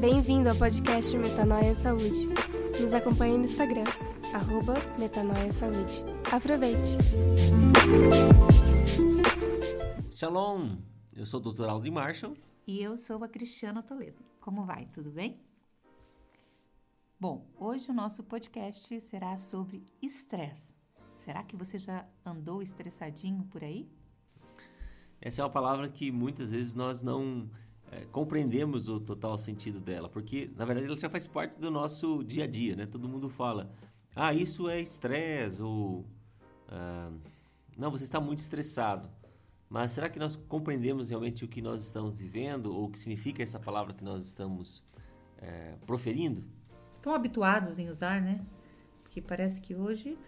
Bem-vindo ao podcast Metanoia Saúde. Nos acompanhe no Instagram, arroba Metanoia Saúde. Aproveite! Shalom! Eu sou o Dr. Aldo Marshall. E eu sou a Cristiana Toledo. Como vai? Tudo bem? Bom, hoje o nosso podcast será sobre estresse. Será que você já andou estressadinho por aí? Essa é uma palavra que muitas vezes nós não é, compreendemos o total sentido dela, porque na verdade ela já faz parte do nosso dia a dia, né? Todo mundo fala, ah, isso é estresse, ou ah, não, você está muito estressado. Mas será que nós compreendemos realmente o que nós estamos vivendo, ou o que significa essa palavra que nós estamos é, proferindo? Estão habituados em usar, né? Porque parece que hoje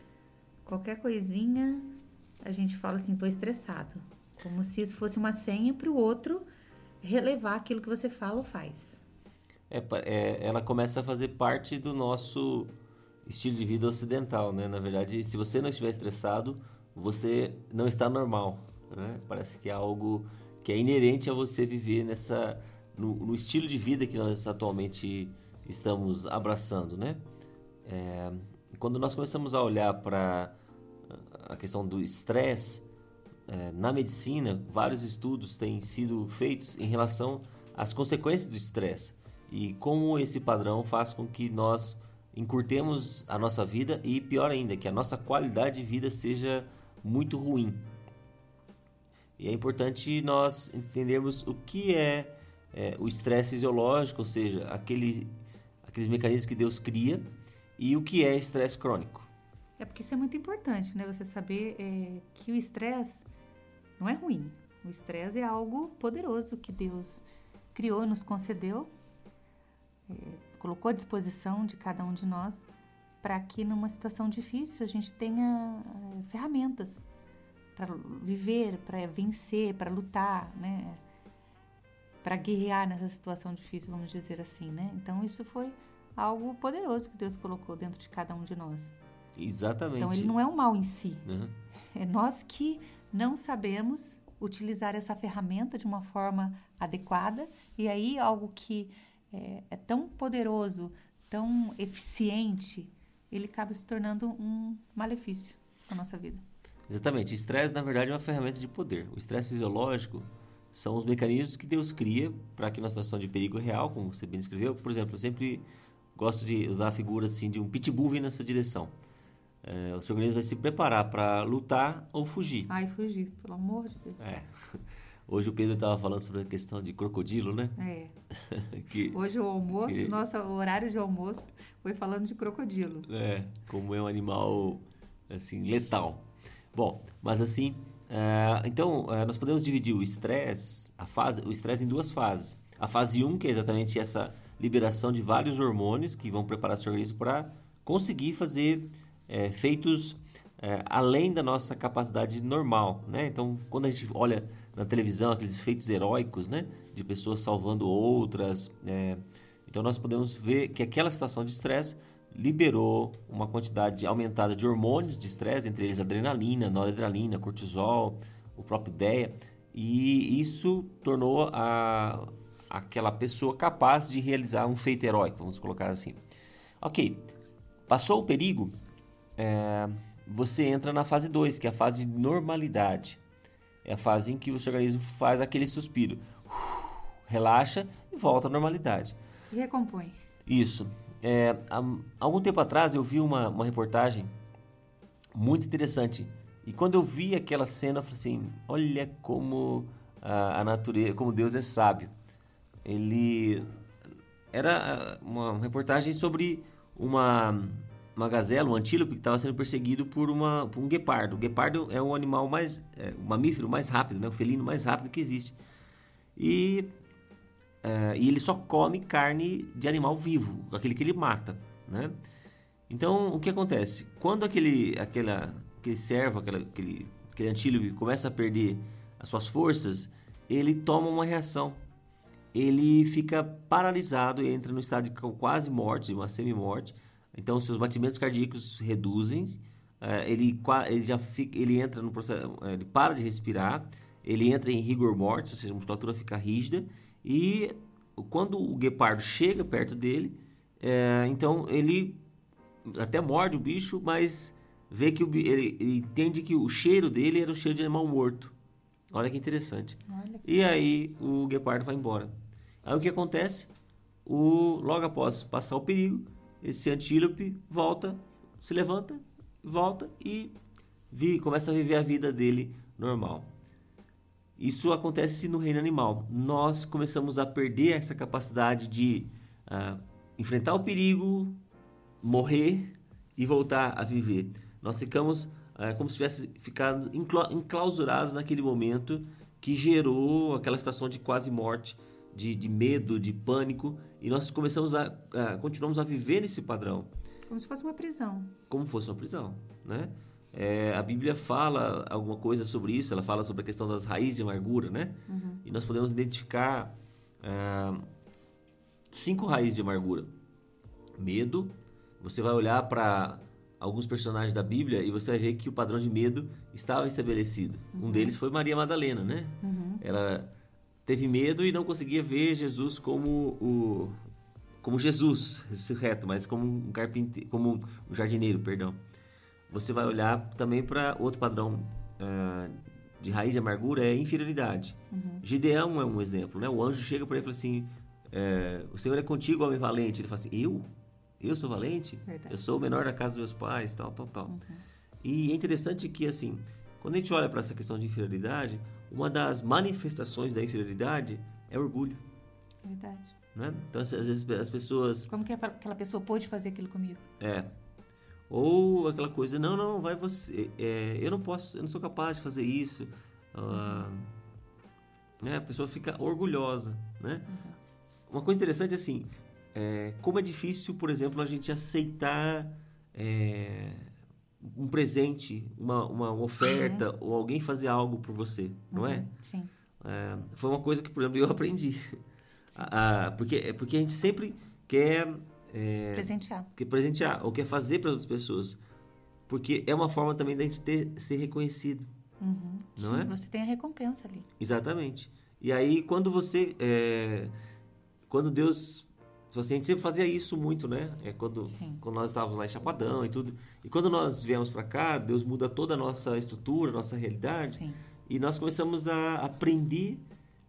qualquer coisinha a gente fala assim, estou estressado. Como se isso fosse uma senha para o outro relevar aquilo que você fala ou faz. É, é, ela começa a fazer parte do nosso estilo de vida ocidental, né? Na verdade, se você não estiver estressado, você não está normal, né? Parece que é algo que é inerente a você viver nessa no, no estilo de vida que nós atualmente estamos abraçando, né? É, quando nós começamos a olhar para a questão do estresse, é, na medicina, vários estudos têm sido feitos em relação às consequências do estresse e como esse padrão faz com que nós encurtemos a nossa vida e, pior ainda, que a nossa qualidade de vida seja muito ruim. E é importante nós entendermos o que é, é o estresse fisiológico, ou seja, aquele, aqueles mecanismos que Deus cria, e o que é estresse crônico. É porque isso é muito importante, né? Você saber é, que o estresse não é ruim. O estresse é algo poderoso que Deus criou, nos concedeu, é, colocou à disposição de cada um de nós para que numa situação difícil a gente tenha é, ferramentas para viver, para vencer, para lutar, né? Para guerrear nessa situação difícil, vamos dizer assim, né? Então isso foi algo poderoso que Deus colocou dentro de cada um de nós. Exatamente. Então ele não é um mal em si. Uhum. É nós que não sabemos utilizar essa ferramenta de uma forma adequada e aí algo que é, é tão poderoso, tão eficiente, ele acaba se tornando um malefício na nossa vida. Exatamente. Estresse, na verdade, é uma ferramenta de poder. O estresse fisiológico são os mecanismos que Deus cria para que na situação de perigo real, como você bem descreveu, por exemplo, eu sempre gosto de usar a figura assim de um pitbull vindo na sua direção. É, o seu organismo vai se preparar para lutar ou fugir. Ai, fugir, pelo amor de Deus. É. Hoje o Pedro estava falando sobre a questão de crocodilo, né? É. que, Hoje o almoço, que... nosso horário de almoço foi falando de crocodilo. É, como é um animal, assim, letal. Bom, mas assim, uh, então uh, nós podemos dividir o estresse, a fase, o estresse em duas fases. A fase 1, um, que é exatamente essa liberação de vários hormônios que vão preparar seu organismo para conseguir fazer é, feitos é, além da nossa capacidade normal, né? Então, quando a gente olha na televisão aqueles feitos heróicos, né, de pessoas salvando outras, é, então nós podemos ver que aquela situação de estresse liberou uma quantidade aumentada de hormônios de estresse, entre eles adrenalina, noradrenalina, cortisol, o próprio DEA, e isso tornou a, aquela pessoa capaz de realizar um feito heróico, vamos colocar assim. Ok, passou o perigo, é, você entra na fase 2, que é a fase de normalidade. É a fase em que o seu organismo faz aquele suspiro. relaxa e volta à normalidade. Se recompõe. Isso. É, há, algum tempo atrás eu vi uma, uma reportagem muito interessante. E quando eu vi aquela cena, eu falei assim: olha como a, a natureza, como Deus é sábio. Ele era uma reportagem sobre uma uma gazela, um antílope que estava sendo perseguido por, uma, por um guepardo. O guepardo é o animal mais, é, o mamífero mais rápido, né? o felino mais rápido que existe. E, é, e ele só come carne de animal vivo, aquele que ele mata, né? Então, o que acontece? Quando aquele, aquela, aquele servo, aquela, aquele, aquele antílope começa a perder as suas forças, ele toma uma reação. Ele fica paralisado entra no estado de quase morte, uma semi-morte, então, seus batimentos cardíacos reduzem, é, ele, ele já fica, ele entra no processo, é, ele para de respirar, ele entra em rigor mortis, ou seja, a musculatura fica rígida, e quando o guepardo chega perto dele, é, então ele até morde o bicho, mas vê que o, ele, ele, entende que o cheiro dele era o cheiro de animal morto. Olha que interessante. Olha. E aí o guepardo vai embora. Aí o que acontece? O, logo após passar o perigo, esse antílope volta, se levanta, volta e vi, começa a viver a vida dele normal. Isso acontece no reino animal. Nós começamos a perder essa capacidade de uh, enfrentar o perigo, morrer e voltar a viver. Nós ficamos uh, como se tivesse ficado enclausurados naquele momento que gerou aquela situação de quase morte, de, de medo, de pânico, e nós começamos a, a continuamos a viver nesse padrão. Como se fosse uma prisão. Como fosse uma prisão, né? É, a Bíblia fala alguma coisa sobre isso, ela fala sobre a questão das raízes de amargura, né? Uhum. E nós podemos identificar é, cinco raízes de amargura: medo. Você vai olhar para alguns personagens da Bíblia e você vai ver que o padrão de medo estava estabelecido. Uhum. Um deles foi Maria Madalena, né? Uhum. Ela teve medo e não conseguia ver Jesus como o como Jesus, esse reto, mas como um carpinteiro, como um jardineiro, perdão você vai olhar também para outro padrão uh, de raiz de amargura, é inferioridade. Uhum. Gideão é um exemplo, né? O anjo chega para ele e fala assim, é, o Senhor é contigo, homem valente. Ele fala assim, eu? Eu sou valente? Verdade. Eu sou o menor da casa dos meus pais, tal, tal, tal. Uhum. E é interessante que, assim, quando a gente olha para essa questão de inferioridade, uma das manifestações da inferioridade é orgulho. Verdade. Né? Então, às vezes, as pessoas... Como que aquela pessoa pôde fazer aquilo comigo? É, ou aquela coisa, não, não, vai você. É, eu não posso, eu não sou capaz de fazer isso. Ah, né? A pessoa fica orgulhosa, né? Uhum. Uma coisa interessante assim, é, como é difícil, por exemplo, a gente aceitar é, um presente, uma, uma oferta, uhum. ou alguém fazer algo por você, não é? uhum. é? Sim. foi uma coisa que, por exemplo, eu aprendi. Ah, porque, porque a gente sempre quer é, presentear. Que presentear, ou quer fazer para outras pessoas. Porque é uma forma também da gente ter, ser reconhecido. Uhum. Não Sim, é? Você tem a recompensa ali. Exatamente. E aí, quando você. É, quando Deus. Assim, a gente sempre fazia isso muito, né? É quando, quando nós estávamos lá em Chapadão e tudo. E quando nós viemos para cá, Deus muda toda a nossa estrutura, nossa realidade. Sim. E nós começamos a aprender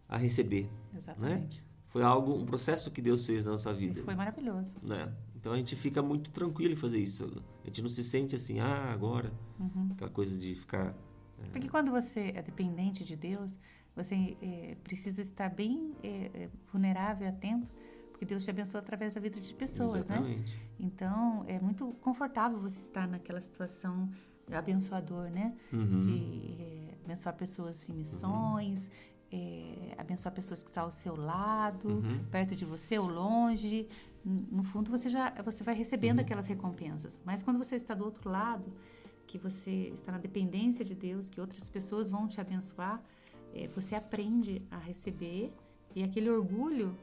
a receber. Exatamente. Né? Foi algo, um processo que Deus fez na nossa vida. E foi maravilhoso. Né? Então a gente fica muito tranquilo em fazer isso. A gente não se sente assim, ah, agora. Uhum. Aquela coisa de ficar. É... Porque quando você é dependente de Deus, você é, precisa estar bem é, vulnerável e atento, porque Deus te abençoa através da vida de pessoas, né? Exatamente. né? Então é muito confortável você estar naquela situação abençoador, né? Uhum. De é, abençoar pessoas em missões, uhum é, abençoar pessoas que estão ao seu lado, uhum. perto de você ou longe. No fundo, você já você vai recebendo uhum. aquelas recompensas. Mas quando você está do outro lado, que você está na dependência de Deus, que outras pessoas vão te abençoar, é, você aprende a receber e aquele orgulho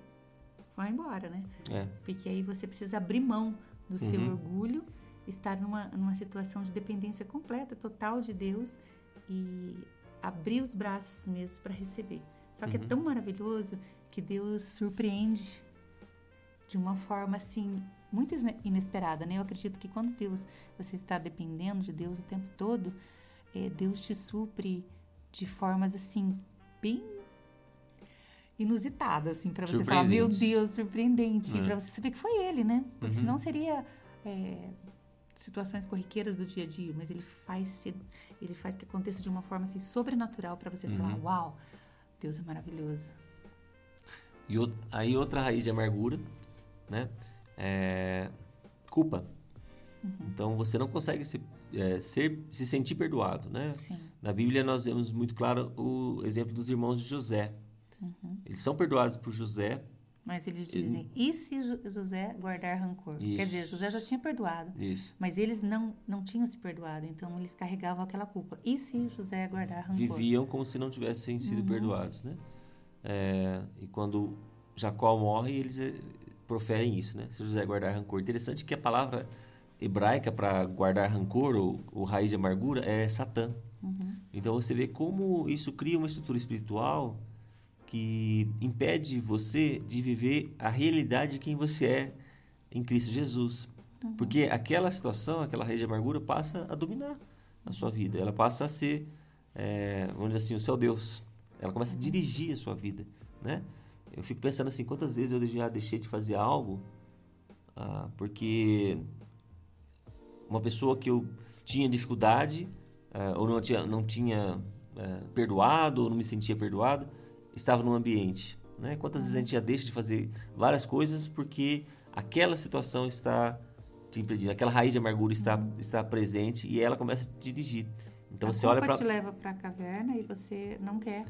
vai embora, né? É. Porque aí você precisa abrir mão do uhum. seu orgulho, estar numa, numa situação de dependência completa, total de Deus e abrir os braços mesmo para receber. Só que é uhum. é tão maravilhoso que Deus surpreende de uma forma assim muito inesperada, né? Eu acredito que quando Deus você está dependendo de Deus o tempo todo, é, Deus te supre de formas assim bem inusitadas, assim, para você falar, meu Deus, surpreendente, uhum. para você saber que foi Ele, né? Porque uhum. senão seria é, situações corriqueiras do dia a dia, mas ele faz ser, ele faz que aconteça de uma forma assim sobrenatural para você uhum. falar, uau, Deus é maravilhoso. E aí outra raiz de amargura, né? É culpa. Uhum. Então você não consegue se, é, ser, se sentir perdoado, né? Sim. Na Bíblia nós vemos muito claro o exemplo dos irmãos de José. Uhum. Eles são perdoados por José mas eles dizem, e se José guardar rancor? Isso. Quer dizer, José já tinha perdoado. Isso. Mas eles não, não tinham se perdoado, então eles carregavam aquela culpa. E se José guardar rancor? Viviam como se não tivessem sido uhum. perdoados, né? É, e quando Jacó morre, eles eh, proferem isso, né? Se José guardar rancor. Interessante que a palavra hebraica para guardar rancor, ou, ou, raiz de amargura, é Satã. Uhum. Então você vê como isso cria uma estrutura espiritual que impede você de viver a realidade de quem você é em Cristo Jesus. Uhum. Porque aquela situação, aquela raiz de amargura passa a dominar a sua vida. Ela passa a ser, é, vamos dizer assim, o seu Deus. Ela começa a dirigir a sua vida, né? Eu fico pensando assim, quantas vezes eu já deixei de fazer algo ah, porque uma pessoa que eu tinha dificuldade ah, ou não tinha, não tinha ah, perdoado ou não me sentia perdoado, estava no ambiente. Né? Quantas vezes a gente já deixa de fazer várias coisas porque aquela situação está te impedindo, aquela raiz de amargura está, uhum. está presente e ela começa a te dirigir. Então a você olha para te leva para a caverna e você não quer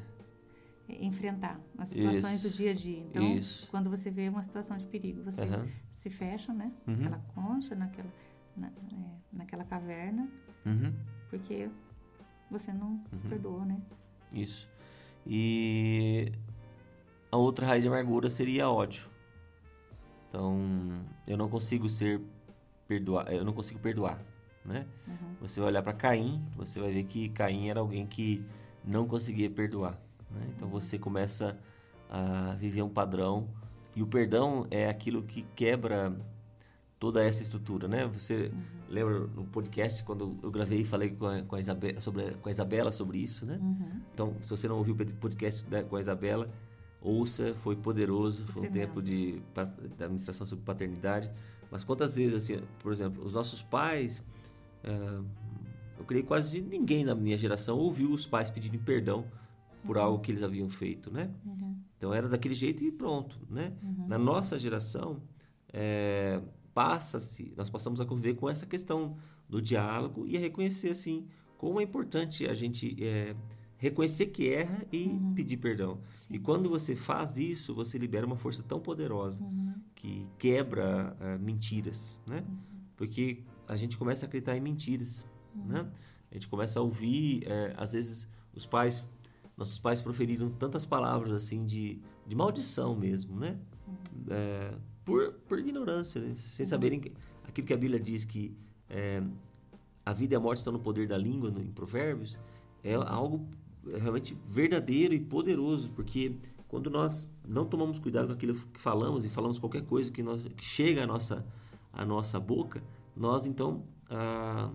enfrentar as situações Isso. do dia a dia. Então, Isso. quando você vê uma situação de perigo, você Uhum. se fecha, né? Uhum. Naquela concha, naquela, na- é, naquela caverna, Uhum. porque você não se perdoou, né? Isso. E a outra raiz de amargura seria ódio. Então, eu não consigo ser perdoar, eu não consigo perdoar, né? Você vai olhar para Caim, você vai ver que Caim era alguém que não conseguia perdoar, né? Então você começa a viver um padrão e o perdão é aquilo que quebra toda essa estrutura, né? Você lembra no podcast quando eu gravei e falei com a, com a Isabela sobre com a Isabela sobre isso, né? Uhum. Então, se você não ouviu o podcast da- com a Isabela, ouça, foi poderoso, foi um tempo de, da administração sobre paternidade. Mas quantas vezes, assim, por exemplo, os nossos pais, ah, eu creio quase ninguém na minha geração ouviu os pais pedirem perdão por algo que eles haviam feito, né? Então era daquele jeito e pronto, né? Na nossa geração, é, passa-se, nós passamos a conviver com essa questão do diálogo e a reconhecer, assim, como é importante a gente é, reconhecer que erra e pedir perdão. E quando você faz isso, você libera uma força tão poderosa que quebra ah, mentiras, né? Porque a gente começa a acreditar em mentiras, né? A gente começa a ouvir, eh, às vezes, os pais, nossos pais proferiram tantas palavras, assim, de, de maldição mesmo, né? Eh, por, por ignorância, né? sem saberem que- aquilo que a Bíblia diz que eh, a vida e a morte estão no poder da língua, no- em Provérbios, é algo realmente verdadeiro e poderoso, porque quando nós não tomamos cuidado com aquilo que falamos e falamos qualquer coisa que, nós, que chega à nossa, à nossa boca, nós então, ah,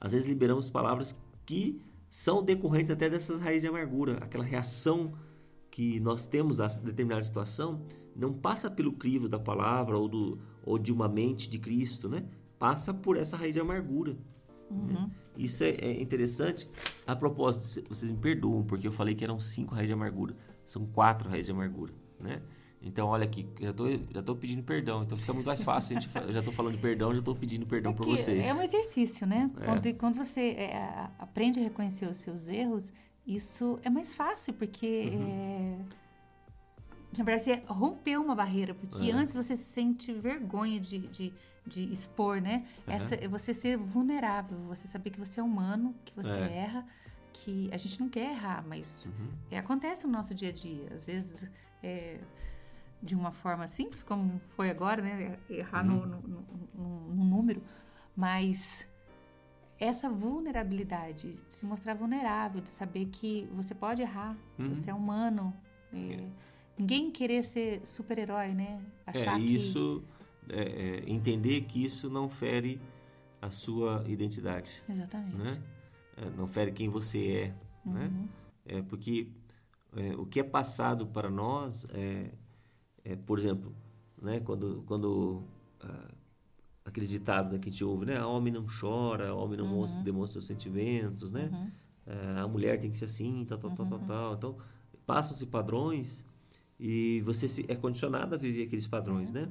às vezes, liberamos palavras que são decorrentes até dessas raízes de amargura, aquela reação que nós temos a determinada situação não passa pelo crivo da palavra ou, do, ou de uma mente de Cristo, né? Passa por essa raiz de amargura. né? Isso é, é interessante. A propósito, vocês me perdoam, porque eu falei que eram cinco raízes de amargura. São quatro raízes de amargura, né? Então, olha aqui, já tô, já tô pedindo perdão. Então, fica muito mais fácil. A gente, já tô falando de perdão, já tô pedindo perdão É para vocês. É um exercício, né? É. Quando, quando você é, aprende a reconhecer os seus erros, isso é mais fácil, porque Uhum. Na verdade você rompeu uma barreira, porque É. antes você sente vergonha de, de, de expor, né? Essa, você ser vulnerável, você saber que você é humano, que você É. erra, que a gente não quer errar, mas Uhum. é, acontece no nosso dia a dia. Às vezes, é, de uma forma simples, como foi agora, né? Errar no, no, no- no- no número. Mas essa vulnerabilidade, de se mostrar vulnerável, de saber que você pode errar, Uhum. você é humano. é, Ninguém querer ser super-herói, né? Achar É, que... isso, é, é, entender que isso não fere a sua identidade, Exatamente. né? É, não fere quem você é, né? Uhum. É porque é, o que é passado para nós é, é, por exemplo, né? Quando, quando ah, aqueles ditados né, que a gente ouve, né? Homem não chora, homem não mostra, demonstra seus sentimentos, né? Uhum. Ah, a mulher tem que ser assim, tal, tal, tal, tal, tal. Então, passam-se padrões e você se, é condicionado a viver aqueles padrões, né?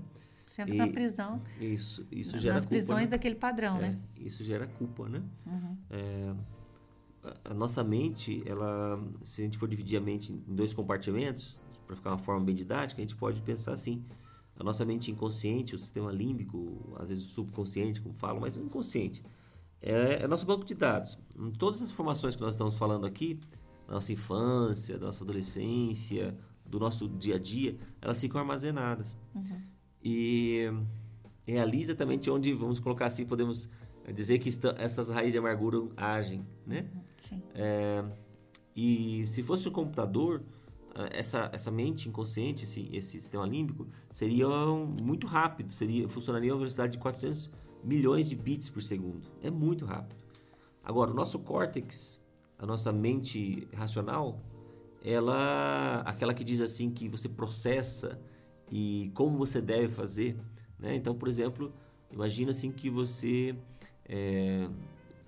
Você entra E- na prisão, Isso, isso nas gera culpa, prisões né? daquele padrão, É, né? Isso gera culpa, né? Uhum. É, a- a nossa mente, ela, se a gente for dividir a mente em dois compartimentos, para ficar uma forma bem didática, a gente pode pensar assim: a nossa mente inconsciente, o sistema límbico, às vezes o subconsciente, como falam, mas o inconsciente, é, é nosso banco de dados. Em Todas as informações que nós estamos falando aqui, da nossa infância, da nossa adolescência, do nosso dia a dia, elas ficam armazenadas. E é ali exatamente onde, vamos colocar assim, podemos dizer que está- essas raízes de amargura agem, né? Sim. É, E se fosse um computador, eh, essa, essa mente inconsciente, esse, esse sistema límbico, seria muito rápido, seria, funcionaria a uma velocidade de 400 milhões de bits por segundo. É muito rápido. Agora, o nosso córtex, a nossa mente racional, ela, aquela que diz assim que você processa e como você deve fazer, né? Então, por exemplo, imagina assim que você é,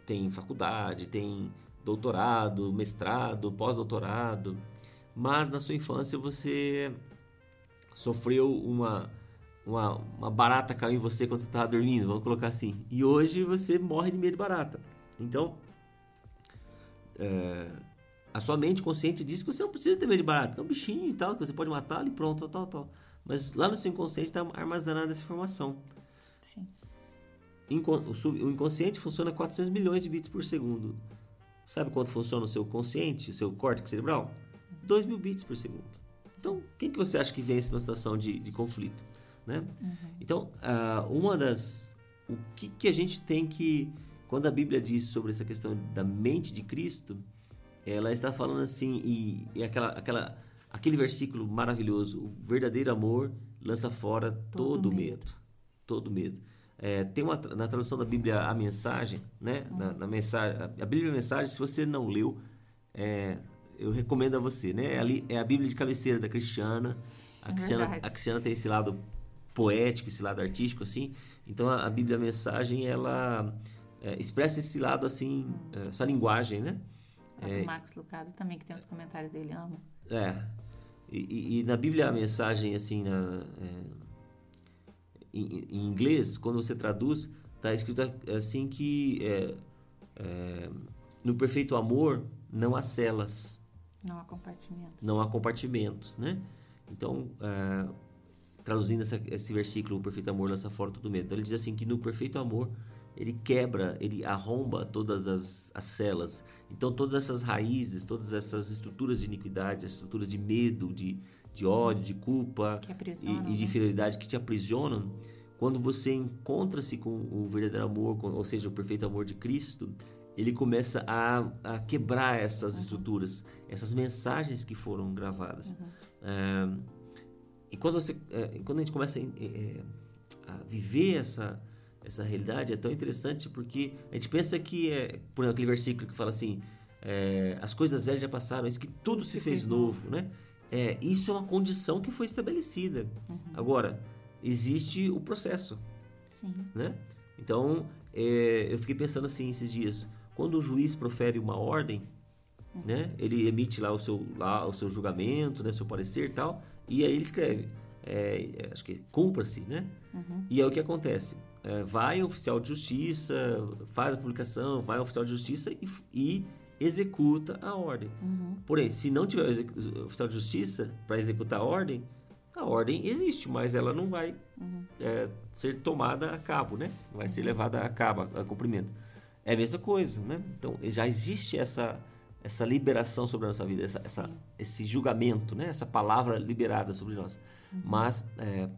tem faculdade, tem doutorado, mestrado, pós-doutorado, mas na sua infância você sofreu uma, uma, uma barata caiu em você quando você estava dormindo, vamos colocar assim, e hoje você morre de medo de barata. Então, é, a sua mente consciente diz que você não precisa ter medo de barata, é um bichinho e tal, que você pode matar e pronto, tal, tal, tal. Mas lá no seu inconsciente está armazenada essa informação. Sim. O inconsciente funciona 400 milhões de bits por segundo. Sabe quanto funciona o seu consciente, o seu córtex cerebral? 2 mil bits por segundo. Então, quem que você acha que vence numa situação de, de conflito? Né? Uhum. Então, uh, uma das... O que, que a gente tem que... Quando a Bíblia diz sobre essa questão da mente de Cristo, ela está falando assim, e, e aquela, aquela, aquele versículo maravilhoso, o verdadeiro amor lança fora todo, todo medo. medo. Todo medo. É, tem uma na tradução da Bíblia a mensagem, né? Uhum. Na, na, mensagem, a Bíblia a mensagem, se você não leu, é, eu recomendo a você, né? É, ali, é a Bíblia de cabeceira da Cristiana. A, é Cristiana, a Cristiana tem esse lado poético, esse lado artístico, assim. Então a, a Bíblia a mensagem ela é, expressa esse lado assim, é, essa linguagem, né? É, o Max Lucado também que tem os comentários dele, amo. É. E, e, e na Bíblia a mensagem assim na em, em inglês, quando você traduz, está escrito assim que é, é, no perfeito amor não há celas. Não há compartimentos. Não há compartimentos, né? Então, é, traduzindo essa, esse versículo, o perfeito amor lança fora todo medo. Então, ele diz assim que no perfeito amor ele quebra, ele arromba todas as, as celas. Então, todas essas raízes, todas essas estruturas de iniquidade, as estruturas de medo, de, de ódio, de culpa e, e, de né? fidelidade que te aprisionam, quando você encontra-se com o verdadeiro amor, ou seja, o perfeito amor de Cristo, ele começa a, a quebrar essas uhum. estruturas, essas mensagens que foram gravadas. Uhum. É, e quando, você, é, quando a gente começa a, é, a, viver essa, essa realidade, é tão interessante porque a gente pensa que, é, por exemplo, aquele versículo que fala assim, é, as coisas velhas já passaram, isso que tudo se fez novo, né? É, isso é uma condição que foi estabelecida. Uhum. Agora, existe o processo. Sim. Né? Então, é, eu fiquei pensando assim esses dias. Quando o juiz profere uma ordem, uhum. né? Ele emite lá o seu, lá o seu julgamento, né? Seu parecer tal. E aí ele escreve. É, é acho que cumpra-se, né? Uhum. E é o que acontece. É, vai o oficial de justiça, faz a publicação, vai o oficial de justiça e, e executa a ordem. Uhum. Porém, se não tiver o oficial de justiça para executar a ordem, a ordem existe, mas ela não vai uhum. é, ser tomada a cabo, né? Não vai ser levada a cabo, a, cumprimento. É a mesma coisa, né? Então, já existe essa essa liberação sobre a nossa vida, essa, essa esse julgamento, né? Essa palavra liberada sobre nós. Uhum. Mas é,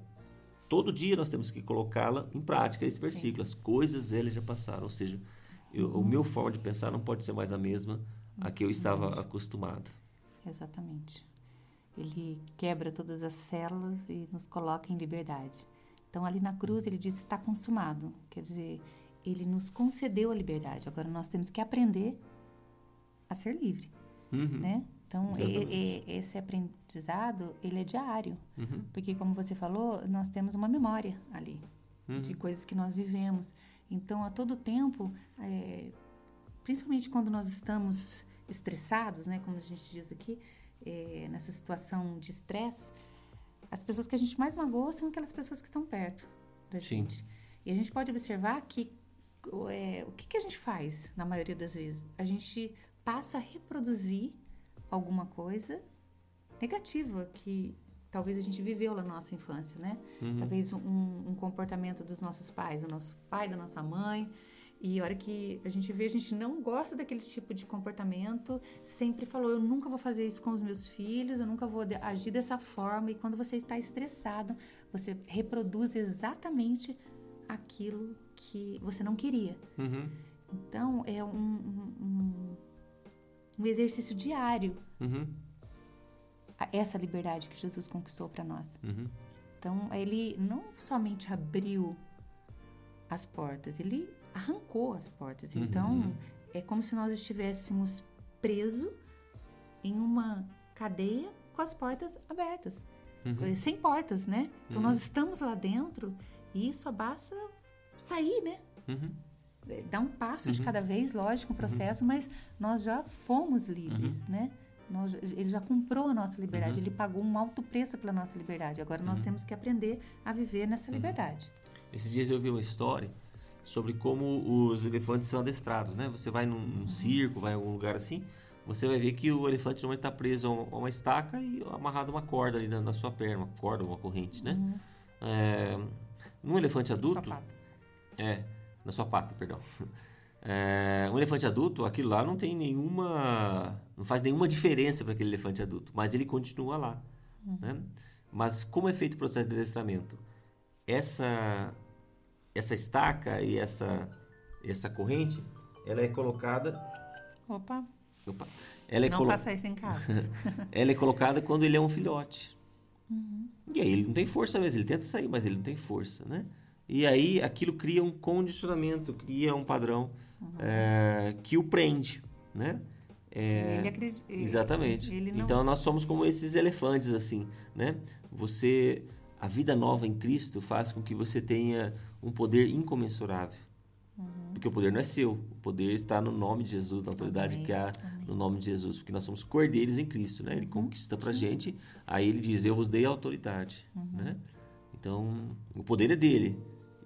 todo dia nós temos que colocá-la em prática, esse versículo. Sim. As coisas velhas já passaram, ou seja, eu, o meu forma de pensar não pode ser mais a mesma a que eu estava acostumado. Exatamente. Ele quebra todas as células e nos coloca em liberdade. Então, ali na cruz, ele diz: está consumado. Quer dizer, ele nos concedeu a liberdade. Agora, nós temos que aprender a ser livre, uhum. né? Então, e, e, esse aprendizado, ele é diário. Uhum. Porque, como você falou, nós temos uma memória ali uhum. de coisas que nós vivemos. Então, a todo tempo, é, principalmente quando nós estamos estressados, né? Como a gente diz aqui, é, nessa situação de estresse, as pessoas que a gente mais magoa são aquelas pessoas que estão perto da Sim. gente. E a gente pode observar que é, o que, que a gente faz na maioria das vezes? A gente passa a reproduzir alguma coisa negativa que talvez a gente viveu na nossa infância, né? Uhum. Talvez um, um, comportamento dos nossos pais, do nosso pai, da nossa mãe, e a hora que a gente vê, a gente não gosta daquele tipo de comportamento, sempre falou: eu nunca vou fazer isso com os meus filhos, eu nunca vou agir dessa forma. E quando você está estressado, você reproduz exatamente aquilo que você não queria. Uhum. Então, é um, um, um exercício diário Uhum. essa liberdade que Jesus conquistou para nós. Uhum. Então, ele não somente abriu as portas, ele arrancou as portas. Uhum. Então, é como se nós estivéssemos presos em uma cadeia com as portas abertas, Uhum. eh, sem portas, né? Então, Uhum. nós estamos lá dentro e só basta sair, né? Uhum. Dar um passo de Uhum. cada vez, lógico, um processo, mas nós já fomos livres, Uhum. né? Nós, ele já comprou a nossa liberdade, ele pagou um alto preço pela nossa liberdade. Agora Uhum. nós temos que aprender a viver nessa liberdade. Esses dias eu vi uma história sobre como os elefantes são adestrados, né? Você vai num, num circo, vai em algum lugar assim, você vai ver que o elefante normalmente está preso a uma, estaca e amarrado uma corda ali na, na sua perna, uma corda, uma corrente, né? É, num elefante adulto, é, na sua pata, perdão. É, um elefante adulto, aquilo lá não tem nenhuma, não faz nenhuma diferença para aquele elefante adulto, mas ele continua lá, né? Mas como é feito o processo de adestramento? Essa essa estaca e essa essa corrente, ela é colocada, Opa, opa, ela é não colo- faça isso em casa. ela é colocada quando ele é um filhote. E aí ele não tem força mesmo, ele tenta sair, mas ele não tem força, né? E aí aquilo cria um condicionamento, cria um padrão é, que o prende, né? É, ele acredita. Exatamente. Ele não, Então nós somos como esses elefantes assim, né? Você a vida nova em Cristo faz com que você tenha um poder incomensurável. Uhum. Porque o poder não é seu, o poder está no nome de Jesus, na autoridade Amém, que há amém. no nome de Jesus, porque nós somos cordeiros em Cristo, né? Ele Uhum. conquista pra gente, aí ele diz: "Eu vos dei autoridade", Uhum. né? Então, o poder é dele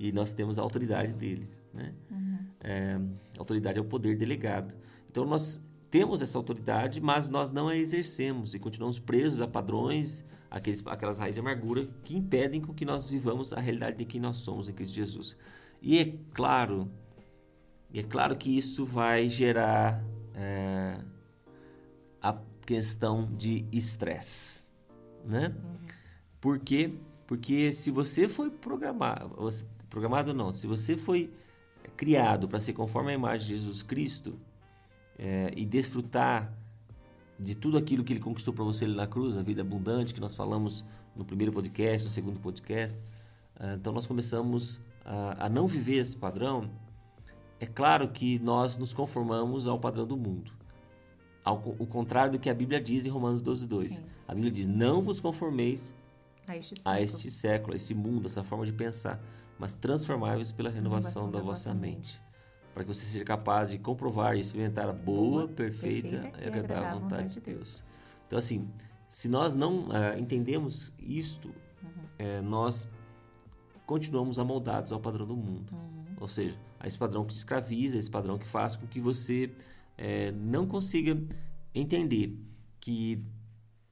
e nós temos a autoridade dele, né? Uhum. É, autoridade é o poder delegado. Então nós temos essa autoridade, mas nós não a exercemos e continuamos presos a padrões, aqueles, aquelas raízes de amargura que impedem com que nós vivamos a realidade de quem nós somos em Cristo Jesus. E é claro, é claro que isso vai gerar é, a questão de estresse, né? Por quê? Porque se você foi programado, programado não, se você foi criado para ser conforme a imagem de Jesus Cristo é, e desfrutar de tudo aquilo que ele conquistou para você ali na cruz, a vida abundante que nós falamos no primeiro podcast, no segundo podcast, ah, então nós começamos a, a não viver esse padrão. É claro que nós nos conformamos ao padrão do mundo. Ao o contrário do que a Bíblia diz em Romanos 12, 2. Sim. A Bíblia diz: Não vos conformeis A este a século. este século, a esse mundo, essa forma de pensar, mas transformáveis pela renovação, da, vossa mente, para que você seja capaz de comprovar e experimentar a boa, Boa, perfeita, perfeita e agradável vontade de de Deus. Então, assim, se nós não ah, entendemos isto, Uhum. eh, nós continuamos amoldados ao padrão do mundo. Uhum. Ou seja, a esse padrão que te escraviza, esse padrão que faz com que você eh, não consiga entender que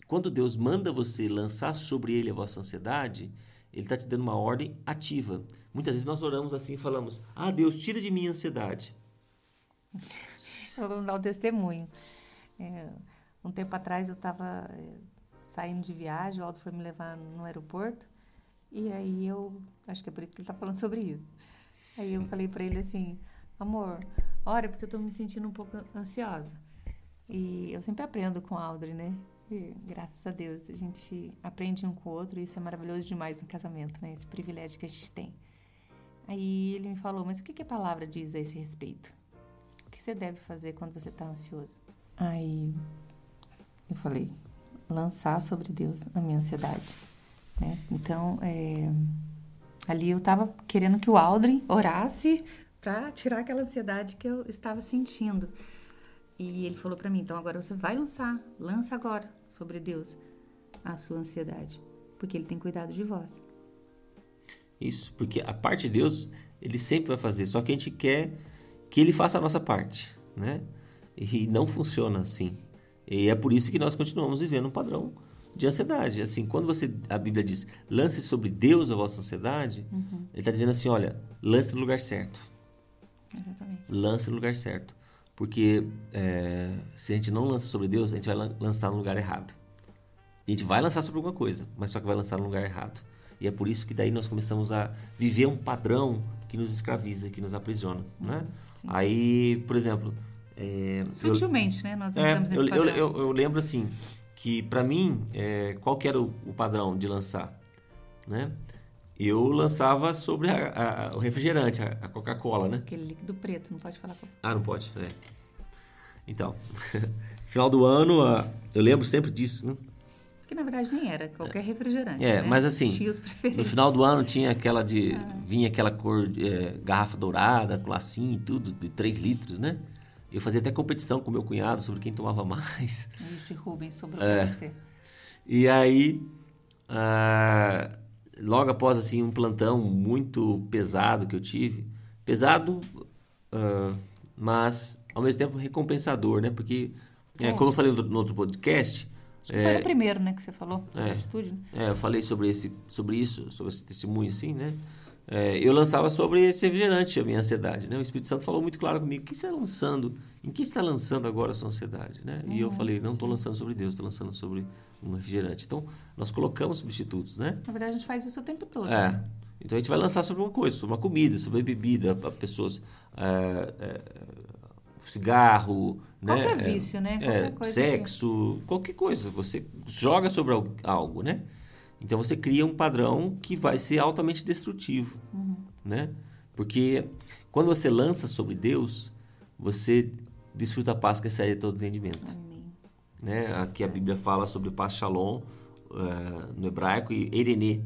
quando Deus manda você lançar sobre ele a vossa ansiedade, ele está te dando uma ordem ativa. Muitas vezes nós oramos assim e falamos: Ah, Deus, tira de mim a ansiedade. Vamos dar o testemunho. É, um tempo atrás eu estava saindo de viagem, o Aldo foi me levar no aeroporto. E aí eu. Acho que é por isso que ele está falando sobre isso. Aí eu falei para ele assim: amor, ora, porque eu estou me sentindo um pouco ansiosa. E eu sempre aprendo com o Audrey, né? Graças a Deus, a gente aprende um com o outro e isso é maravilhoso demais no casamento, né? Esse privilégio que a gente tem. Aí ele me falou: mas o que, que a palavra diz a esse respeito? O que você deve fazer quando você está ansioso? Aí eu falei, lançar sobre Deus a minha ansiedade. Né? Então, é, ali eu estava querendo que o Aldrin orasse para tirar aquela ansiedade que eu estava sentindo. E ele falou para mim, então agora você vai lançar, lança agora sobre Deus a sua ansiedade, porque ele tem cuidado de vós. Isso, porque a parte de Deus, ele sempre vai fazer, só que a gente quer que ele faça a nossa parte, né? E não funciona assim. E é por isso que nós continuamos vivendo um padrão de ansiedade. Assim, quando você a Bíblia diz, lance sobre Deus a vossa ansiedade, Uhum. ele está dizendo assim, olha, lance no lugar certo. Exatamente. Lance no lugar certo. Porque é, se a gente não lança sobre Deus, a gente vai lan- lançar no lugar errado. A gente vai lançar sobre alguma coisa, mas só que vai lançar no lugar errado. E é por isso que daí nós começamos a viver um padrão que nos escraviza, que nos aprisiona, né? Sim. Aí, por exemplo, É, eu- Sutilmente, né? Nós é, eu, eu, eu, eu lembro assim que pra mim é, qual que era o, o padrão de lançar, né? Eu lançava sobre a- a- o refrigerante, a, a Coca-Cola, né? Aquele líquido preto, não pode falar. Ah, não pode? É. Então, final do ano, ah, eu lembro sempre disso, né? Que na verdade nem era, qualquer refrigerante. É, né? mas assim, No final do ano tinha aquela de. Vinha aquela cor é, garrafa dourada, com lacinho e tudo, de 3 litros, né? Eu fazia até competição com meu cunhado sobre quem tomava mais. Ixi, Rubens, sobrou É. pra você. E aí, ah, logo após assim um plantão muito pesado que eu tive, pesado, ah, mas ao mesmo tempo recompensador, né? Porque, é, como eu falei no, no outro podcast, que Foi o primeiro, né, que você falou, É. atitude, né? É, eu falei sobre, esse, sobre isso, sobre esse testemunho assim, né? É, eu lançava sobre esse refrigerante, a minha ansiedade, né? O Espírito Santo falou muito claro comigo, o que você está lançando? Em que está lançando agora a sua ansiedade, né? E eu falei, não estou lançando sobre Deus, estou lançando sobre um refrigerante. Então, nós colocamos substitutos, né? Na verdade, a gente faz isso o tempo todo. É. né? Então a gente vai lançar sobre uma coisa, sobre uma comida, sobre bebida, para pessoas. é, é, cigarro, Qualquer né? vício, né? É, Qualquer coisa sexo, qualquer coisa. Você joga sobre al- algo, né? Então você cria um padrão que vai ser altamente destrutivo, Uhum. né? Porque quando você lança sobre Deus, você desfruta a paz que excede todo entendimento Amém. né? Aqui a Bíblia fala sobre paz shalom eh, no hebraico e erenê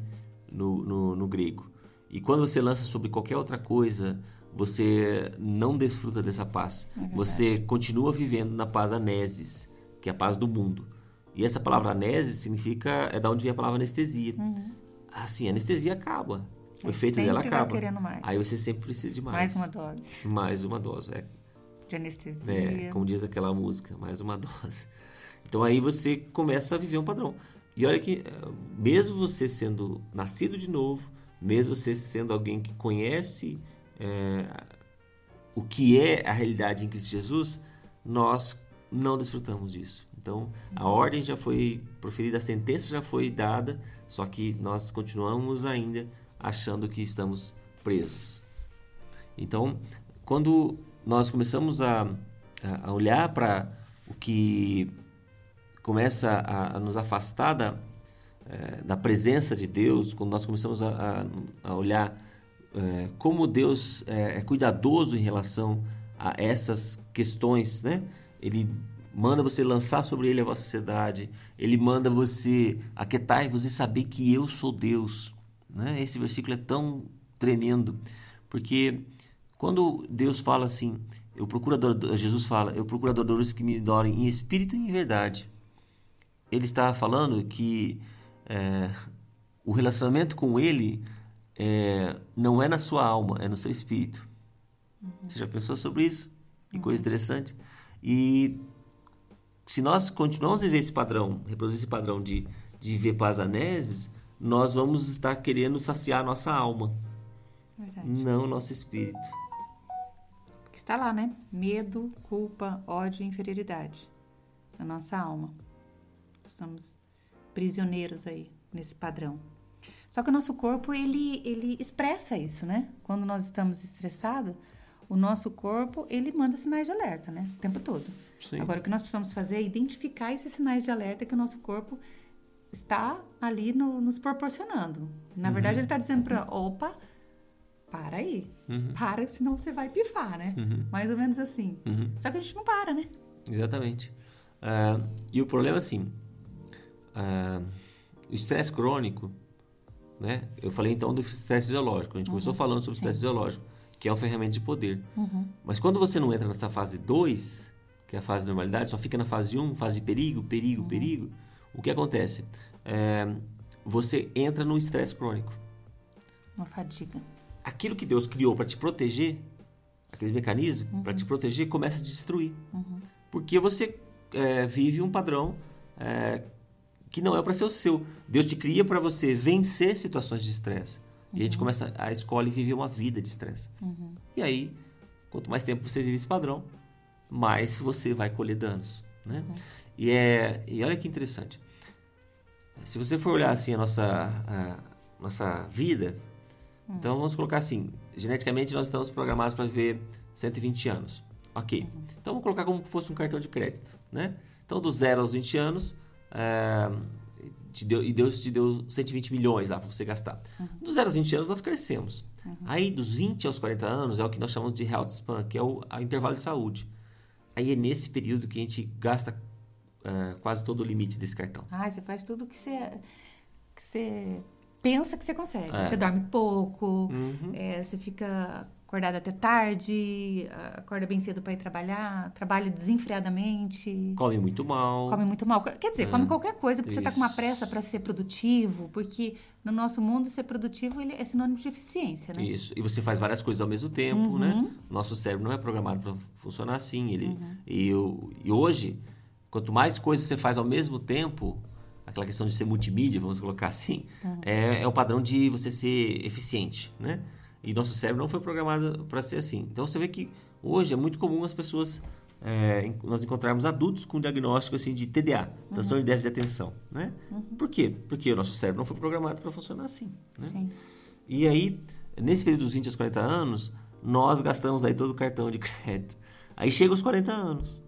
no, no, no grego. E quando você lança sobre qualquer outra coisa, você não desfruta dessa paz. É você continua vivendo na paz aneses, que é a paz do mundo. E essa palavra aneses significa, é da onde vem a palavra anestesia. Assim, a anestesia acaba. O efeito dela Uhum. Acaba. Aí você sempre precisa de mais. Mais uma dose Mais uma dose. É, de anestesia. é, como diz aquela música, mais uma dose. Então aí você começa a viver um padrão. E olha que, eh, mesmo você sendo nascido de novo, mesmo você sendo alguém que conhece eh, o que é a realidade em Cristo Jesus, nós não desfrutamos disso. Então a ordem já foi proferida, a sentença já foi dada, só que nós continuamos ainda achando que estamos presos. Então, quando nós começamos a, a olhar para o que começa a, a nos afastar da, eh, da presença de Deus, quando nós começamos a, a- olhar eh, como Deus eh, é cuidadoso em relação a essas questões, né? Ele manda você lançar sobre ele a vossa sociedade, ele manda você aquietar-vos e saber que eu sou Deus, né? Esse versículo é tão tremendo, porque quando Deus fala assim, eu procuro adorador- Jesus fala, eu procuro adoradores que me adorem em espírito e em verdade. Ele está falando que é, o relacionamento com Ele é, não é na sua alma, é no seu espírito. Você já pensou sobre isso? Que coisa interessante. E se nós continuarmos a viver esse padrão, reproduzir esse padrão de, de viver pasaneses, nós vamos estar querendo saciar nossa alma, Verdade. não o nosso espírito. Que está lá, né? Medo, culpa, ódio e inferioridade. Na nossa alma. Estamos prisioneiros aí nesse padrão. Só que o nosso corpo, ele, ele expressa isso, né? Quando nós estamos estressados, o nosso corpo, ele manda sinais de alerta, né? O tempo todo. Sim. Agora, o que nós precisamos fazer é identificar esses sinais de alerta que o nosso corpo está ali no- nos proporcionando. Na Uhum. verdade, ele está dizendo para, opa, para aí. Uhum. Para, senão você vai pifar, né? Mais ou menos assim. Uhum. Só que a gente não para, né? Exatamente. Ah, e o problema, assim, ah, o estresse crônico, né? Eu falei então do estresse fisiológico. A gente começou falando sobre o estresse fisiológico, que é uma ferramenta de poder. Mas quando você não entra nessa fase 2, que é a fase de normalidade, só fica na fase 1, um, fase de perigo, perigo, perigo, o que acontece? É, você entra no estresse crônico. Uma fadiga. Aquilo que Deus criou para te proteger, aqueles mecanismos para te proteger, começa a te destruir. Porque você é, vive um padrão é, que não é para ser o seu. Deus te cria para você vencer situações de estresse. E a gente começa a escolhe viver uma vida de estresse. E aí, quanto mais tempo você vive esse padrão, mais você vai colher danos, né? E é e olha que interessante. Se você for olhar assim a nossa a nossa vida, então vamos colocar assim, geneticamente nós estamos programados para viver 120 anos. Ok. Então, vamos colocar como se fosse um cartão de crédito, né? Então, dos 0 aos 20 anos, é, te deu, e Deus te deu 120 milhões lá para você gastar. Uhum. Dos 0 aos 20 anos, nós crescemos. Uhum. Aí, dos 20 aos 40 anos, é o que nós chamamos de health span, que é o intervalo de saúde. Aí, é nesse período que a gente gasta uh, quase todo o limite desse cartão. Ah, você faz tudo que você, que você pensa que você consegue. É. Você dorme pouco, uhum. é, você fica acordado até tarde, acorda bem cedo para ir trabalhar, trabalha desenfreadamente. Come muito mal. Come muito mal. Quer dizer, é. come qualquer coisa, porque Isso. você está com uma pressa para ser produtivo, porque no nosso mundo ser produtivo ele é sinônimo de eficiência, né? Isso. E você faz várias coisas ao mesmo tempo, né? uhum. né? Nosso cérebro não é programado para funcionar assim. Ele, uhum. e, eu, e hoje, quanto mais coisas você faz ao mesmo tempo, aquela questão de ser multimídia, vamos colocar assim, uhum. é, é o padrão de você ser eficiente, né? E nosso cérebro não foi programado para ser assim. Então você vê que hoje é muito comum as pessoas é, nós encontrarmos adultos com diagnóstico assim de TDA, uhum. transtorno de déficit de atenção, né? Uhum. Por quê? Porque o nosso cérebro não foi programado para funcionar assim, né? Sim. E aí, nesse período dos 20 aos 40 anos, nós gastamos aí todo o cartão de crédito. Aí chega os 40 anos.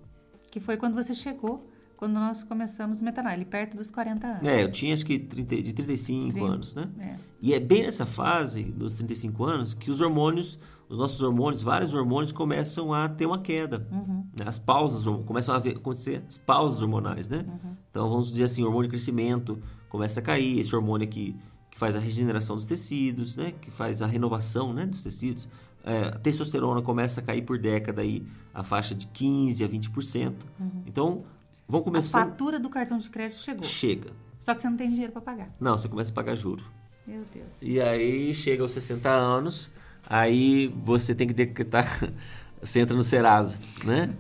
Que foi quando você chegou quando nós começamos o metanol, ele perto dos 40 anos. É, eu tinha acho que 30, de 35 30, anos, né? É. E é bem nessa fase dos 35 anos que os hormônios, os nossos hormônios, vários hormônios começam a ter uma queda. Uhum. Né? As pausas, começam a acontecer as pausas hormonais, né? Uhum. Então vamos dizer assim, o hormônio de crescimento começa a cair, esse hormônio aqui que faz a regeneração dos tecidos, né? Que faz a renovação, né? Dos tecidos. É, a testosterona começa a cair por década aí, a faixa de 15 a 20%. Uhum. Então, Vão começar. A fatura do cartão de crédito chegou. Chega. Só que você não tem dinheiro para pagar. Não, você começa a pagar juro. Meu Deus. E aí chega aos 60 anos, aí você tem que decretar. você entra no Serasa, né?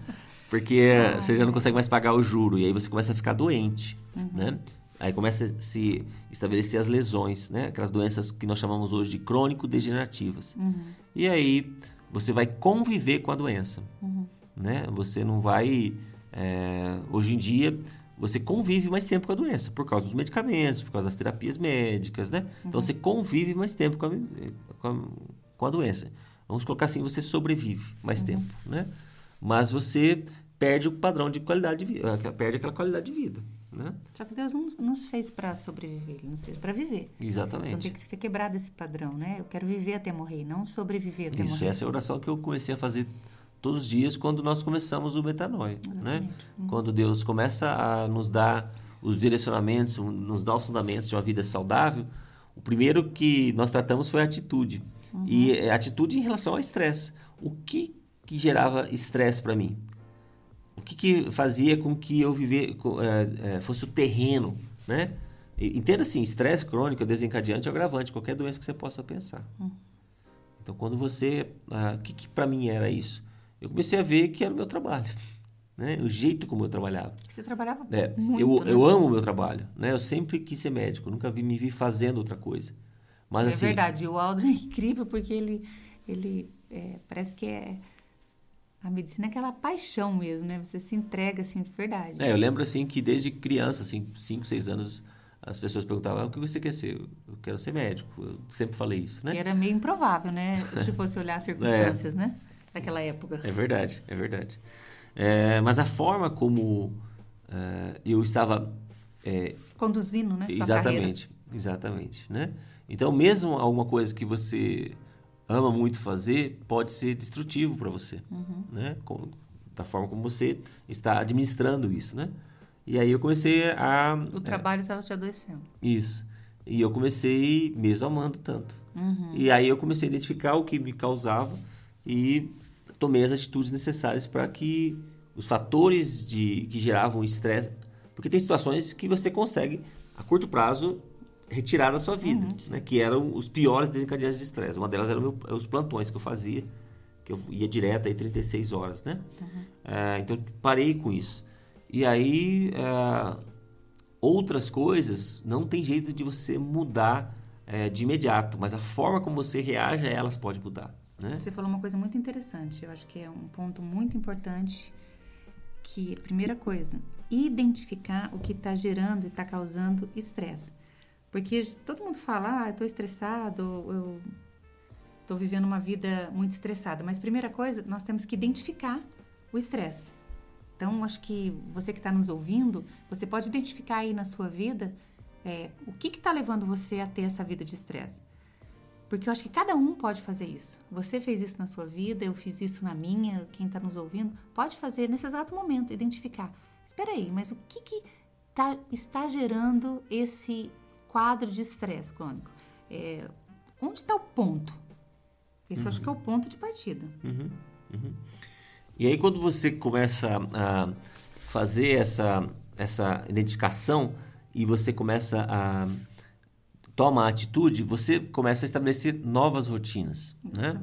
Porque ah. você já não consegue mais pagar o juro. E aí você começa a ficar doente, uhum. né? Aí começa a se estabelecer as lesões, né? Aquelas doenças que nós chamamos hoje de crônico-degenerativas. Uhum. E aí você vai conviver com a doença, uhum. né? Você não vai é, hoje em dia, você convive mais tempo com a doença, por causa dos medicamentos, por causa das terapias médicas, né? Então, uhum. Então, você convive mais tempo com a, com a, com a, doença. Vamos colocar assim, você sobrevive mais uhum. tempo, né? Mas você perde o padrão de qualidade de vida, eh, perde aquela qualidade de vida, né? Só que Deus não nos fez para sobreviver, Ele nos fez para viver. Exatamente. Então tem que ser quebrado esse padrão, né? Eu quero viver até morrer, não sobreviver até Isso, morrer. Isso, essa é a oração que eu comecei a fazer todos os dias quando nós começamos o metanoia, né? Uhum. Quando Deus começa a nos dar os direcionamentos, nos dar os fundamentos de uma vida saudável, o primeiro que nós tratamos foi a atitude. Uhum. E a atitude em relação ao estresse. O que, que gerava estresse para mim? O que, que fazia com que eu viver, é, é, fosse o terreno, né? Entenda assim, estresse crônico, desencadeante, agravante, qualquer doença que você possa pensar. Uhum. Então, quando você... Ah, o que, que para mim era isso? Eu comecei a ver que era o meu trabalho. Né? O jeito como eu trabalhava. Você trabalhava é, muito, eu, né? eu amo o meu trabalho. Né? Eu sempre quis ser médico, nunca vi, me vi fazendo outra coisa. Mas, é assim, verdade, o Aldo é incrível porque ele, ele é, parece que é... A medicina é aquela paixão mesmo, né? Você se entrega, assim, de verdade. É, eu lembro, assim, que desde criança, assim, 5, 6 anos, as pessoas perguntavam, ah, o que você quer ser? Eu quero ser médico. Eu sempre falei isso, né? Que era meio improvável, né? Se fosse olhar as circunstâncias, é. né? Naquela época. É verdade, é verdade. É, mas a forma como uh, eu estava... É, Conduzindo, né? exatamente, carreira. exatamente, né? Então, mesmo alguma coisa que você ama muito fazer, pode ser destrutivo para você, uhum. né? Com, da forma como você está administrando isso, né? E aí eu comecei a... O trabalho estava é, te adoecendo. Isso. E eu comecei, mesmo amando tanto. Uhum. E aí eu comecei a identificar o que me causava e tomei as atitudes necessárias para que os fatores de, que geravam estresse. Porque tem situações que você consegue, a curto prazo, retirar da sua vida, uhum. né? que eram os piores desencadeantes de estresse. Uma delas eram meu, os plantões que eu fazia, que eu ia direto aí 36 horas, né? Uhum. É, então, parei com isso. E aí, é, outras coisas, não tem jeito de você mudar é, de imediato, mas a forma como você reage a elas pode mudar. Né? Você falou uma coisa muito interessante, eu acho que é um ponto muito importante que, primeira coisa, identificar o que está gerando e está causando estresse. Porque todo mundo fala, ah, eu estou estressado, eu estou vivendo uma vida muito estressada. Mas primeira coisa, nós temos que identificar o estresse. Então, acho que você que está nos ouvindo, você pode identificar aí na sua vida é, o que está levando você a ter essa vida de estresse. Porque eu acho que cada um pode fazer isso. Você fez isso na sua vida, eu fiz isso na minha, quem está nos ouvindo, pode fazer nesse exato momento, identificar. Espera aí, mas o que, que tá, está gerando esse quadro de estresse crônico? É, onde está o ponto? Esse uhum. acho que é o ponto de partida. Uhum. Uhum. E aí quando você começa a fazer essa, essa identificação e você começa a toma a atitude, você começa a estabelecer novas rotinas, né?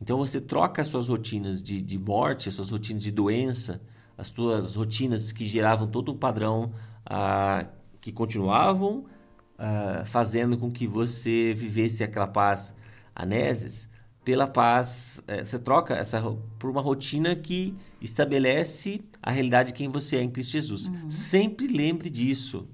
Então você troca as suas rotinas de, de morte, as suas rotinas de doença, as suas rotinas que geravam todo um padrão ah, que continuavam ah, fazendo com que você vivesse aquela paz aneses, pela paz, eh, você troca essa por uma rotina que estabelece a realidade de quem você é em Cristo Jesus. Uhum. Sempre lembre disso.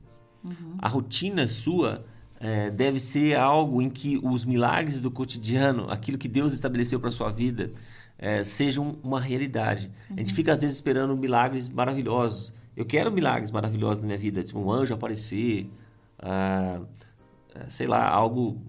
Uhum. A rotina sua é, deve ser algo em que os milagres do cotidiano, aquilo que Deus estabeleceu para sua vida, é, sejam uma realidade. Uhum. A gente uhum. fica às vezes esperando milagres maravilhosos. Eu quero milagres maravilhosos na minha vida, tipo um anjo aparecer, ah, sei lá, algo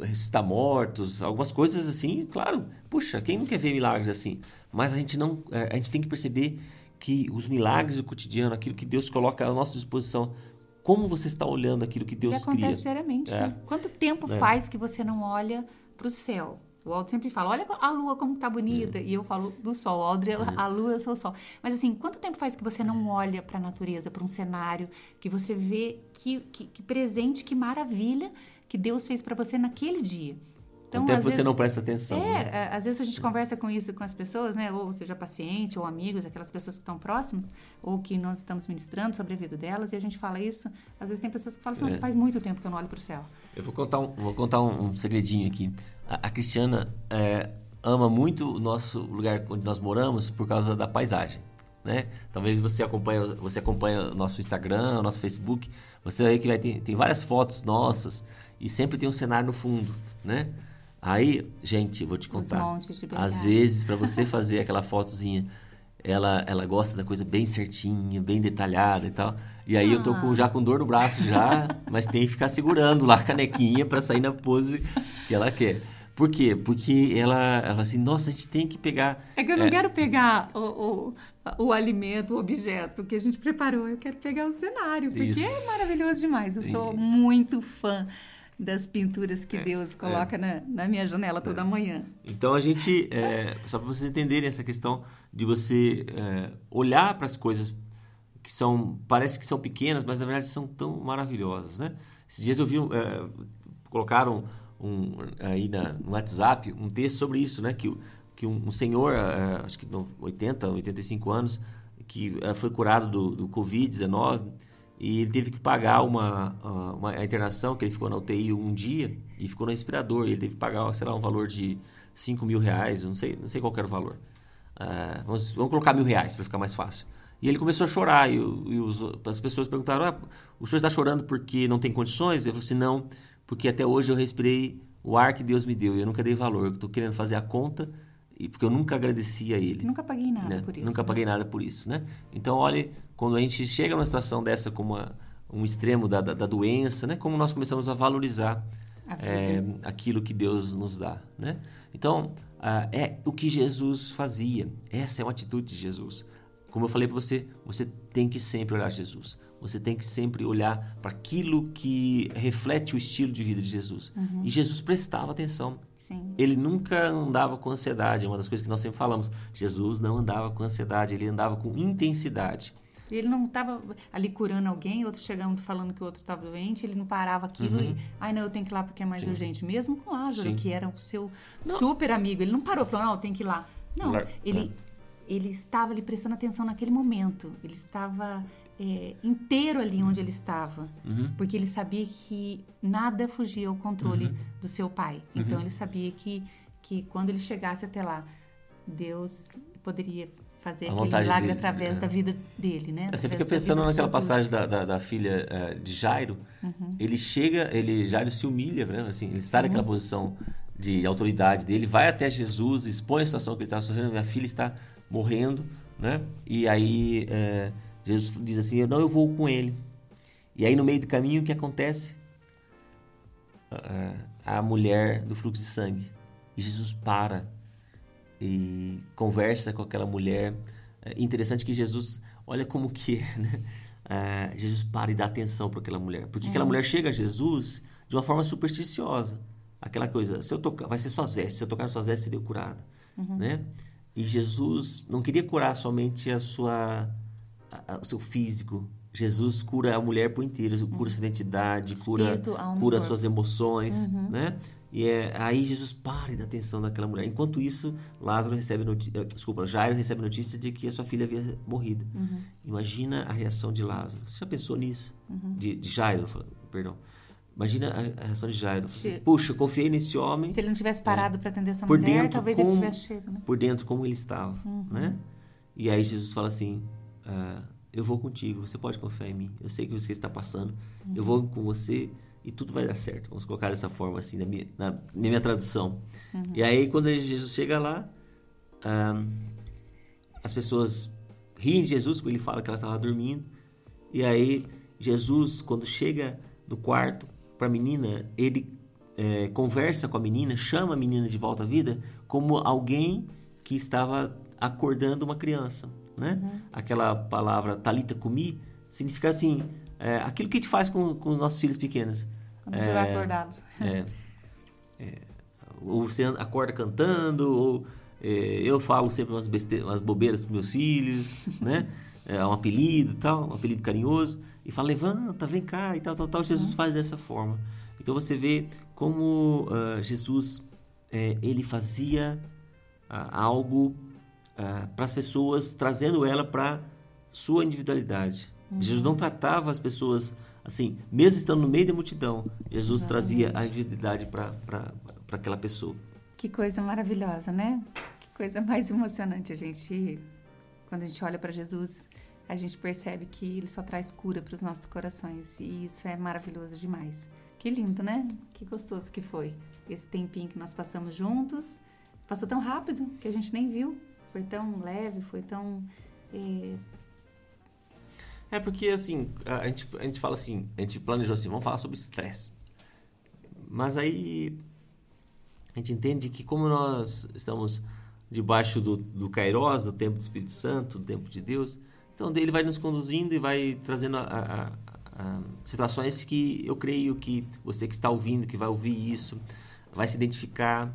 ressuscitar mortos, algumas coisas assim. Claro, puxa, quem não quer ver milagres assim? Mas a gente não, é, a gente tem que perceber que os milagres do cotidiano, aquilo que Deus coloca à nossa disposição, como você está olhando aquilo que Deus cria. acontece diariamente. É. Né? Quanto tempo é. faz que você não olha para o céu? O Aldo sempre fala, olha a lua como tá bonita. É. E eu falo do sol. O Audrey, é. a lua, eu sou o sol. Mas assim, quanto tempo faz que você não olha para a natureza, para um cenário, que você vê que, que, que presente, que maravilha que Deus fez para você naquele dia? Então, tempo você vezes, não presta atenção. É, né? às vezes a gente conversa com isso com as pessoas, né? Ou seja, paciente ou amigos, aquelas pessoas que estão próximas, ou que nós estamos ministrando sobre a vida delas, e a gente fala isso. Às vezes tem pessoas que falam assim, é. faz muito tempo que eu não olho para o céu. Eu vou contar um, vou contar um, um segredinho aqui. A, a Cristiana é, ama muito o nosso lugar onde nós moramos por causa da paisagem. Né? Talvez você acompanha, você acompanha o nosso Instagram, o nosso Facebook, você vai que vai ter, tem várias fotos nossas e sempre tem um cenário no fundo, né? Aí, gente, vou te contar. Às vezes, para você fazer aquela fotozinha, ela, ela gosta da coisa bem certinha, bem detalhada e tal. E aí ah. eu tô com, ah. já com dor no braço já, mas tem que ficar segurando lá a canequinha para sair na pose que ela quer. Por quê? Porque ela, ela assim, nossa, a gente tem que pegar. É que eu não é... quero pegar o, o, o, alimento, o objeto que a gente preparou, eu quero pegar o cenário, porque Isso. é maravilhoso demais. Eu sou muito fã das pinturas que é, Deus coloca é. na, na, minha janela toda é. manhã. Então a gente, é, só para vocês entenderem essa questão de você é, olhar para as coisas que são, parece que são pequenas, mas na verdade são tão maravilhosas, né? Esses dias eu vi, é, colocaram um, aí na, no WhatsApp um texto sobre isso, né? Que, que um, um senhor, acho que 80, 85 anos, que foi curado do, do Covid-19 e ele teve que pagar uma, uma a internação, que ele ficou na UTI um dia e ficou no respirador. E ele teve que pagar, sei lá, um valor de 5 mil reais, não sei, não sei qual era o valor. Uh, vamos, vamos, colocar mil reais para ficar mais fácil. E ele começou a chorar e, e os, as pessoas perguntaram, ah, o senhor está chorando porque não tem condições? Ele falou assim, não, porque até hoje eu respirei o ar que Deus me deu e eu nunca dei valor. Eu estou querendo fazer a conta e porque eu nunca agradeci a ele. Nunca paguei nada né? por isso. Nunca né? paguei nada por isso, né? Então, olhe, quando a gente chega numa situação dessa, como uma, um extremo da, da, da, doença, né? Como nós começamos a valorizar a é, aquilo que Deus nos dá, né? Então, é o que Jesus fazia. Essa é uma atitude de Jesus. Como eu falei para você, você tem que sempre olhar Jesus. Você tem que sempre olhar para aquilo que reflete o estilo de vida de Jesus. Uhum. E Jesus prestava atenção Sim. Ele nunca andava com ansiedade, é uma das coisas que nós sempre falamos. Jesus não andava com ansiedade, ele andava com intensidade. Ele não estava ali curando alguém, outro chegando falando que o outro estava doente, ele não parava aquilo uhum. e, ai não, eu tenho que ir lá porque é mais Sim. urgente. Mesmo com Lázaro, Sim. que era o seu não. super amigo, ele não parou falou, não, eu tenho que ir lá. Não, ele, ele estava ali prestando atenção naquele momento, ele estava é, inteiro ali onde ele estava, uhum. porque ele sabia que nada fugia ao controle uhum. do seu pai. Então uhum. ele sabia que, que quando ele chegasse até lá, Deus poderia fazer a aquele milagre dele, através é. da vida dele, né? Você fica pensando naquela passagem da, da, da filha uh, de Jairo. Uhum. Ele chega, ele Jairo se humilha, né? assim, ele sai daquela uhum. posição de autoridade dele, vai até Jesus, expõe a situação que ele está sofrendo. Minha filha está morrendo né? E aí é, Jesus diz assim, não, eu vou com ele. E aí no meio do caminho o que acontece? A, a mulher do fluxo de sangue. E Jesus para e conversa com aquela mulher. É interessante que Jesus, olha como que é, né? É, Jesus para e dá atenção para aquela mulher. Porque aquela mulher chega a Jesus de uma forma supersticiosa. Aquela coisa, se eu tocar, vai ser suas vestes, se eu tocar nas suas vestes, serei curada. Né? E Jesus não queria curar somente a sua, a, a, o seu físico. Jesus cura a mulher por inteiro, cura sua identidade, cura, alma cura corpo. suas emoções, né? E é, aí Jesus para e dá atenção daquela mulher. Enquanto isso, Lázaro recebe notícia, desculpa, Jairo recebe notícia de que a sua filha havia morrido. Imagina a reação de Lázaro. Você já pensou nisso? De, de Jairo, perdão. Imagina a, reação de Jairo. Assim, Se- Puxa, confiei nesse homem Se ele não tivesse parado para atender essa por mulher, dentro talvez como, ele tivesse chego, né? por dentro como ele estava, né? E aí Jesus fala assim, ah, eu vou contigo, você pode confiar em mim. Eu sei que você está passando, eu vou com você e tudo vai dar certo. Vamos colocar dessa forma assim na minha, na minha tradução. E aí quando Jesus chega lá, ah, as pessoas riem de Jesus porque ele fala que ela estava dormindo. E aí Jesus quando chega no quarto para a menina, ele é, conversa com a menina, chama a menina de volta à vida como alguém que estava acordando uma criança, né? Aquela palavra talita kumi significa assim, é, aquilo que a gente faz com, com os nossos filhos pequenos. Você vai acordá-los. É, é, ou você acorda cantando, ou é, eu falo sempre umas, beste... umas bobeiras para meus filhos, né? É um apelido tal, um apelido carinhoso, e fala, levanta, vem cá e tal, tal, tal. Jesus faz dessa forma. Então você vê como ah, Jesus, é, ele fazia ah, algo para as pessoas, trazendo ela para sua individualidade. Jesus não tratava as pessoas assim, mesmo estando no meio da multidão, Jesus trazia a individualidade para aquela pessoa. Que coisa maravilhosa, né? Que coisa mais emocionante a gente quando a gente olha para Jesus, a gente percebe que ele só traz cura para os nossos corações e isso é maravilhoso demais. Que lindo, né? Que gostoso que foi esse tempinho que nós passamos juntos. Passou tão rápido que a gente nem viu. Foi tão leve, foi tão é, É porque assim, a gente, a gente fala assim, a gente planejou assim, vamos falar sobre estresse. Mas aí a gente entende que como nós estamos debaixo do, do Kairos, do tempo do Espírito Santo, do tempo de Deus, então ele vai nos conduzindo e vai trazendo a, a- a- situações que eu creio que você que está ouvindo, que vai ouvir isso, vai se identificar,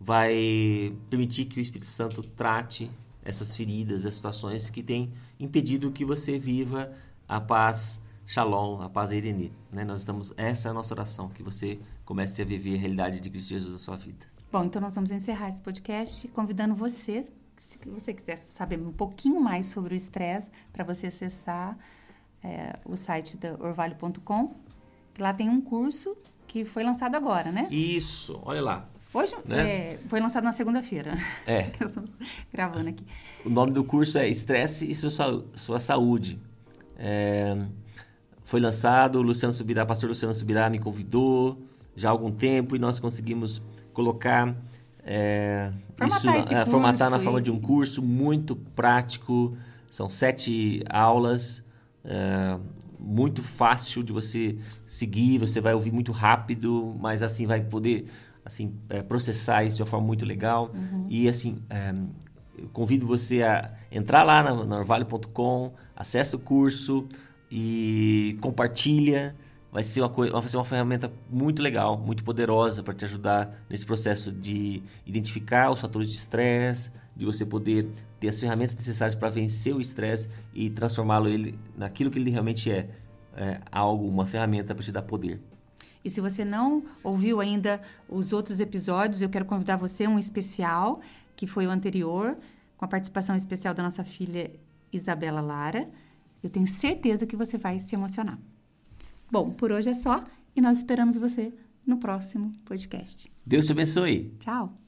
vai permitir que o Espírito Santo trate essas feridas, as situações que têm impedido que você viva a paz Shalom, a paz Irene. Né? Nós estamos, essa é a nossa oração, que você comece a viver a realidade de Cristo Jesus na sua vida. Bom, então nós vamos encerrar esse podcast convidando você, se você quiser saber um pouquinho mais sobre o estresse, para você acessar é, o site da orvalho.com, que lá tem um curso que foi lançado agora, né? Isso, olha lá. Hoje Né? é, foi lançado na segunda-feira, É, que eu estou gravando aqui. o nome do curso é Estresse e Sua, Sua Saúde. É, foi lançado, o Luciano Subirá, pastor Luciano Subirá me convidou já há algum tempo e nós conseguimos colocar é, Formatar isso, é, formatar na curso forma e- de um curso muito prático. São sete aulas, é, muito fácil de você seguir. Você vai ouvir muito rápido, mas assim vai poder assim é, processar isso de uma forma muito legal. E assim, é, eu convido você a entrar lá na, na orvalho.com, acessa o curso e compartilha. Vai ser, uma coi- vai ser uma ferramenta muito legal, muito poderosa para te ajudar nesse processo de identificar os fatores de estresse, de você poder ter as ferramentas necessárias para vencer o estresse e transformá-lo ele naquilo que ele realmente é, é algo, uma ferramenta para te dar poder. E se você não ouviu ainda os outros episódios, eu quero convidar você a um especial, que foi o anterior, com a participação especial da nossa filha Isabela Lara. Eu tenho certeza que você vai se emocionar. Bom, por hoje é só e nós esperamos você no próximo podcast. Deus te abençoe. Tchau!